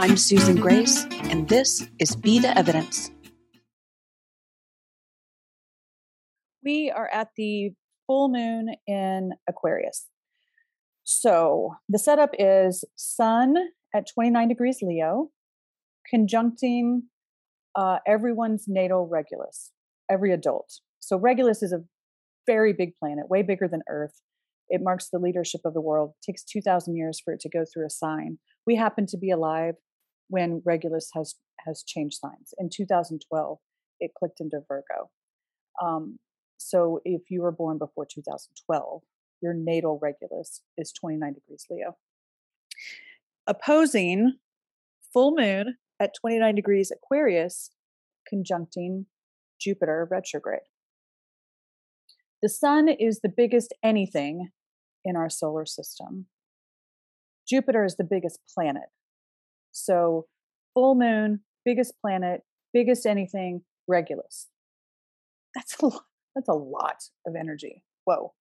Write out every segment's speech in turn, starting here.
I'm Susan Grace, and this is Be the Evidence. We are at the full moon in Aquarius. So the setup is Sun at 29 degrees Leo, conjuncting uh, everyone's natal Regulus, every adult. So Regulus is a very big planet, way bigger than Earth. It marks the leadership of the world. It takes 2,000 years for it to go through a sign. We happen to be alive when Regulus has has changed signs. In 2012, it clicked into Virgo. Um, so if you were born before 2012, your natal Regulus is 29 degrees Leo. Opposing full moon at 29 degrees Aquarius, conjuncting Jupiter retrograde. The sun is the biggest anything in our solar system. Jupiter is the biggest planet. So, full moon, biggest planet, biggest anything, Regulus. That's a lot, that's a lot of energy. Whoa,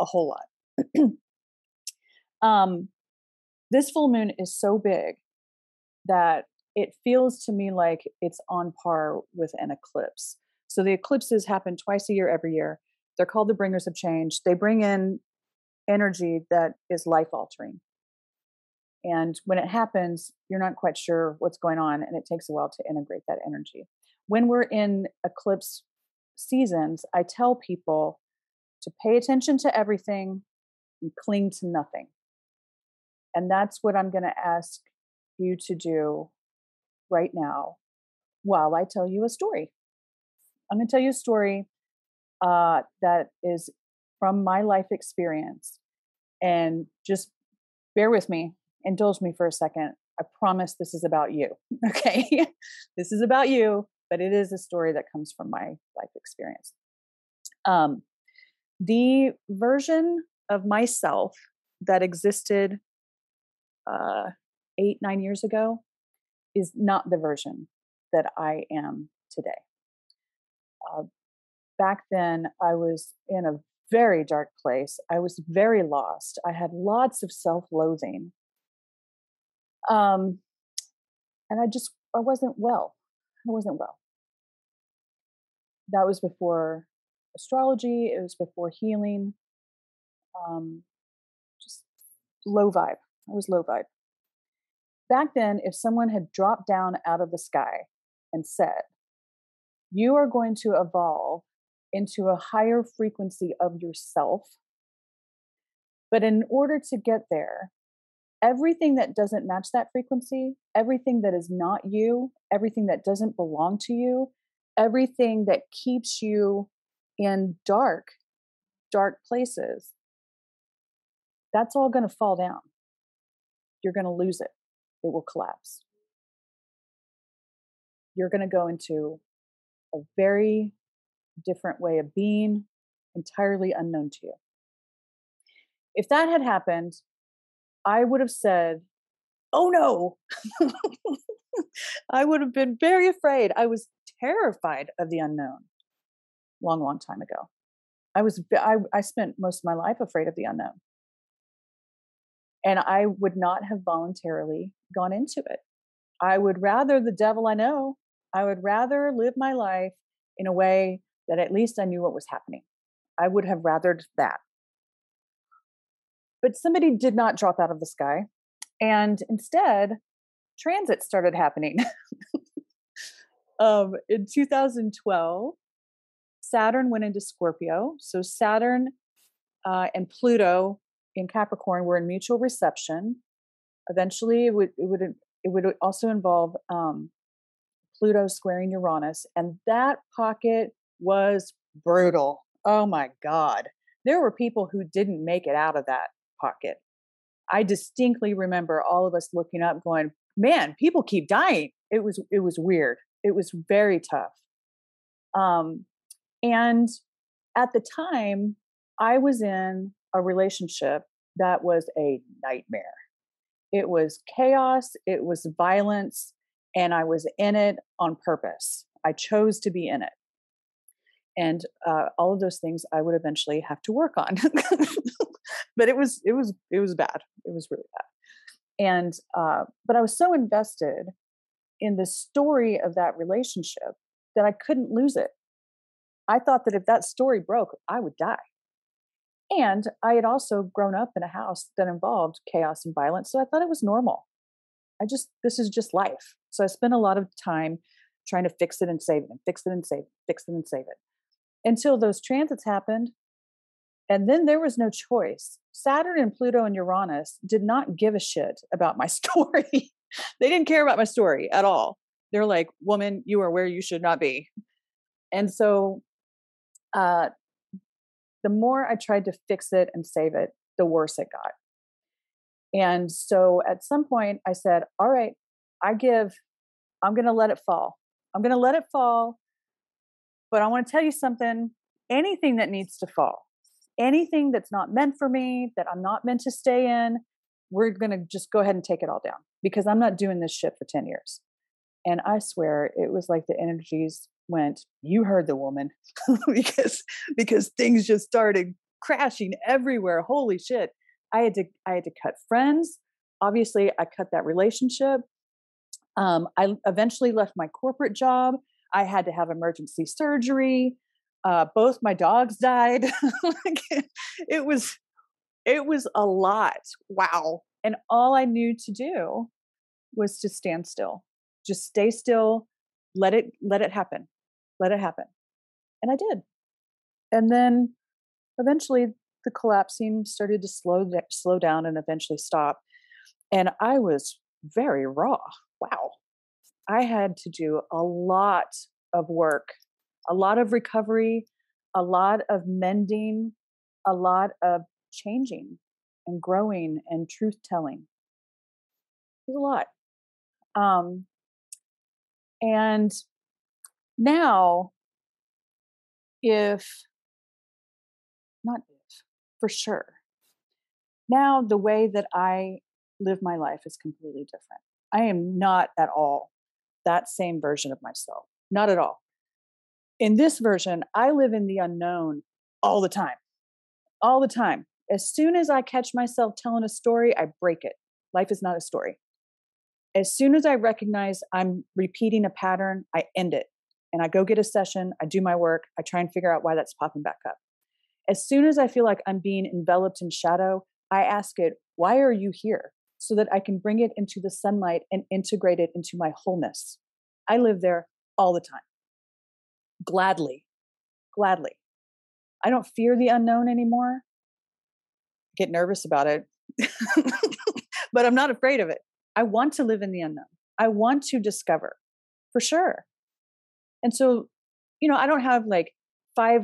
a whole lot. um, this full moon is so big that it feels to me like it's on par with an eclipse. So the eclipses happen twice a year every year. They're called the bringers of change. They bring in energy that is life altering. And when it happens, you're not quite sure what's going on, and it takes a while to integrate that energy. When we're in eclipse seasons, I tell people to pay attention to everything and cling to nothing. And that's what I'm going to ask you to do right now while I tell you a story. I'm going to tell you a story uh, that is from my life experience. And just bear with me, indulge me for a second. I promise this is about you. Okay. this is about you, but it is a story that comes from my life experience. Um, the version of myself that existed uh, eight, nine years ago is not the version that I am today. Uh, back then, I was in a very dark place. I was very lost. I had lots of self loathing. Um, and I just, I wasn't well. I wasn't well. That was before astrology, it was before healing. Um, just low vibe. I was low vibe. Back then, if someone had dropped down out of the sky and said, You are going to evolve into a higher frequency of yourself. But in order to get there, everything that doesn't match that frequency, everything that is not you, everything that doesn't belong to you, everything that keeps you in dark, dark places, that's all going to fall down. You're going to lose it, it will collapse. You're going to go into a very different way of being, entirely unknown to you. If that had happened, I would have said, Oh no. I would have been very afraid. I was terrified of the unknown long, long time ago. I was I, I spent most of my life afraid of the unknown. And I would not have voluntarily gone into it. I would rather the devil I know. I would rather live my life in a way that at least I knew what was happening. I would have rathered that. But somebody did not drop out of the sky. And instead, transit started happening. um, in 2012, Saturn went into Scorpio. So Saturn uh, and Pluto in Capricorn were in mutual reception. Eventually, it would it would it would also involve um, Pluto squaring Uranus, and that pocket was brutal. Oh my God. There were people who didn't make it out of that pocket. I distinctly remember all of us looking up going, man, people keep dying. It was it was weird. It was very tough. Um, and at the time, I was in a relationship that was a nightmare. It was chaos, it was violence, and I was in it on purpose. I chose to be in it and uh, all of those things I would eventually have to work on. but it was it was it was bad. It was really bad. And, uh, but I was so invested in the story of that relationship that I couldn't lose it. I thought that if that story broke, I would die. And I had also grown up in a house that involved chaos and violence. So I thought it was normal. I just, this is just life. So I spent a lot of time trying to fix it and save it and fix it and save it, fix it and save it until those transits happened. And then there was no choice. Saturn and Pluto and Uranus did not give a shit about my story. they didn't care about my story at all. They're like, woman, you are where you should not be. And so uh, the more I tried to fix it and save it, the worse it got. And so at some point, I said, All right, I give, I'm going to let it fall. I'm going to let it fall. But I want to tell you something anything that needs to fall, anything that's not meant for me, that I'm not meant to stay in, we're going to just go ahead and take it all down because I'm not doing this shit for 10 years. And I swear it was like the energies went, you heard the woman because because things just started crashing everywhere. Holy shit. I had to I had to cut friends. Obviously, I cut that relationship. Um, I eventually left my corporate job. I had to have emergency surgery. Uh, both my dogs died. it was it was a lot. Wow. And all I knew to do was to stand still. Just stay still, let it let it happen. Let it happen. And I did. And then eventually the collapsing started to slow slow down and eventually stop. And I was very raw. Wow. I had to do a lot of work, a lot of recovery, a lot of mending, a lot of changing and growing and truth telling. It was a lot. Um, and now, if not if, for sure, now the way that I live my life is completely different. I am not at all that same version of myself. Not at all. In this version, I live in the unknown all the time. All the time. As soon as I catch myself telling a story, I break it. Life is not a story. As soon as I recognize I'm repeating a pattern, I end it and I go get a session, I do my work, I try and figure out why that's popping back up. As soon as I feel like I'm being enveloped in shadow, I ask it, why are you here? So that I can bring it into the sunlight and integrate it into my wholeness. I live there all the time. Gladly, gladly. I don't fear the unknown anymore. Get nervous about it, but I'm not afraid of it. I want to live in the unknown. I want to discover for sure. And so, you know, I don't have like five,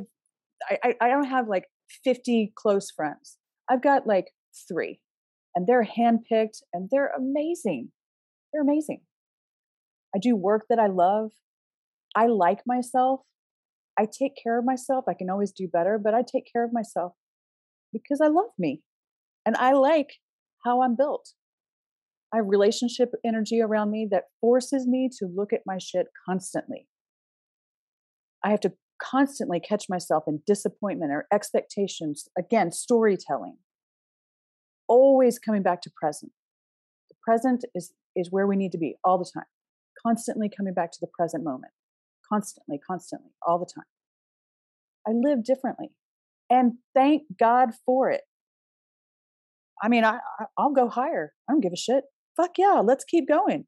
I, I don't have like 50 close friends. I've got like three, and they're handpicked and they're amazing. They're amazing. I do work that I love. I like myself. I take care of myself. I can always do better, but I take care of myself because I love me and I like how I'm built. I have relationship energy around me that forces me to look at my shit constantly. I have to constantly catch myself in disappointment or expectations. Again, storytelling. Always coming back to present. The present is, is where we need to be all the time. Constantly coming back to the present moment. Constantly, constantly, all the time. I live differently. And thank God for it. I mean, I, I'll go higher. I don't give a shit. Fuck yeah, let's keep going.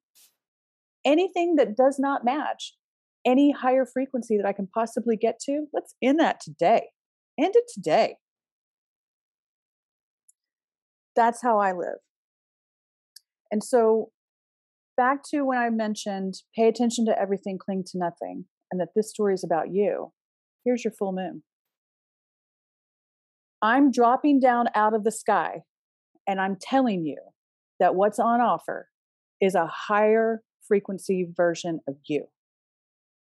Anything that does not match any higher frequency that I can possibly get to, let's end that today. End it today. That's how I live. And so, back to when I mentioned pay attention to everything, cling to nothing, and that this story is about you. Here's your full moon. I'm dropping down out of the sky and I'm telling you that what's on offer is a higher frequency version of you.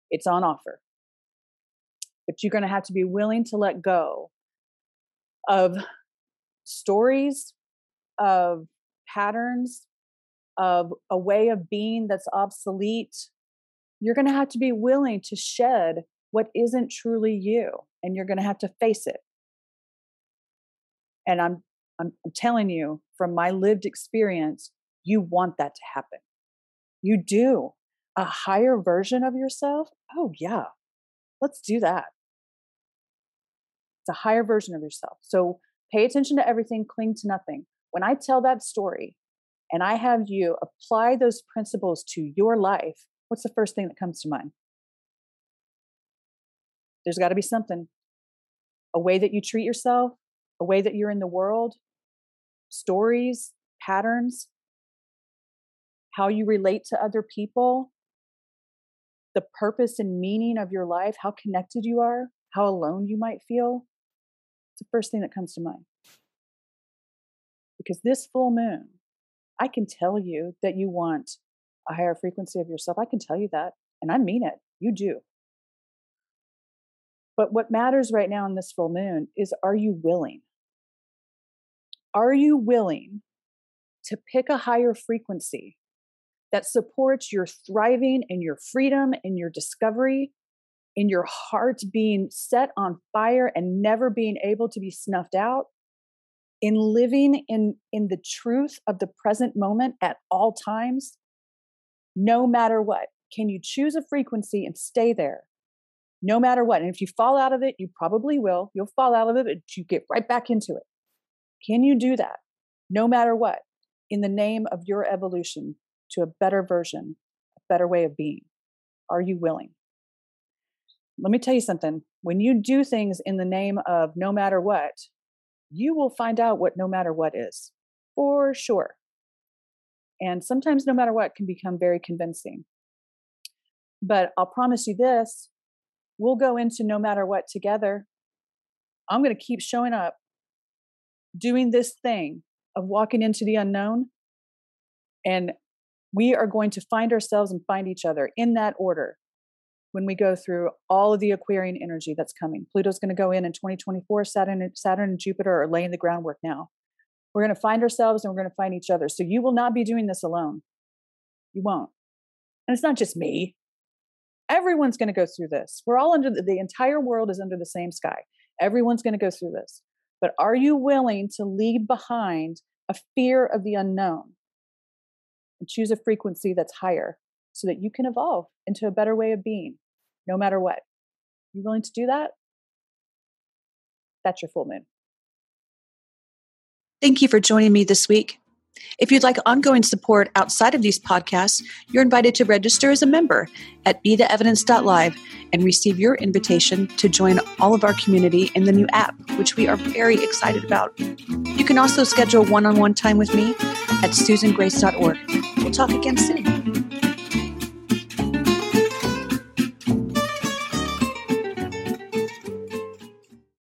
It's on offer. But you're going to have to be willing to let go of stories, of patterns, of a way of being that's obsolete. You're going to have to be willing to shed what isn't truly you, and you're going to have to face it. And I'm, I'm, telling you from my lived experience, You want that to happen. You do. A higher version of yourself? Oh, yeah. Let's do that. It's a higher version of yourself. So pay attention to everything, cling to nothing. When I tell that story and I have you apply those principles to your life, what's the first thing that comes to mind? There's got to be something. A way that you treat yourself, a way that you're in the world, stories, patterns, how you relate to other people, the purpose and meaning of your life, how connected you are, how alone you might feel. It's the first thing that comes to mind. Because this full moon, I can tell you that you want a higher frequency of yourself. I can tell you that. And I mean it. You do. But what matters right now in this full moon is are you willing? Are you willing to pick a higher frequency that supports your thriving and your freedom and your discovery, and your heart being set on fire and never being able to be snuffed out, in living in, in the truth of the present moment at all times, no matter what? Can you choose a frequency and stay there? No matter what. And if you fall out of it, you probably will. You'll fall out of it, but you get right back into it. Can you do that no matter what in the name of your evolution to a better version, a better way of being? Are you willing? Let me tell you something. When you do things in the name of no matter what, you will find out what no matter what is for sure. And sometimes no matter what can become very convincing. But I'll promise you this we'll go into no matter what together. I'm going to keep showing up doing this thing of walking into the unknown. And we are going to find ourselves and find each other in that order when we go through all of the Aquarian energy that's coming. Pluto's going to go in in 2024. Saturn, Saturn and Jupiter are laying the groundwork now. We're going to find ourselves and we're going to find each other. So you will not be doing this alone. You won't. And it's not just me. Everyone's going to go through this. We're all under the, the entire world is under the same sky. Everyone's going to go through this. But are you willing to leave behind a fear of the unknown and choose a frequency that's higher so that you can evolve into a better way of being, no matter what? You willing to do that? That's your full moon. Thank you for joining me this week. If you'd like ongoing support outside of these podcasts, you're invited to register as a member at betheevidence.live and receive your invitation to join all of our community in the new app, which we are very excited about. You can also schedule one on one time with me at susangrace.org. We'll talk again soon.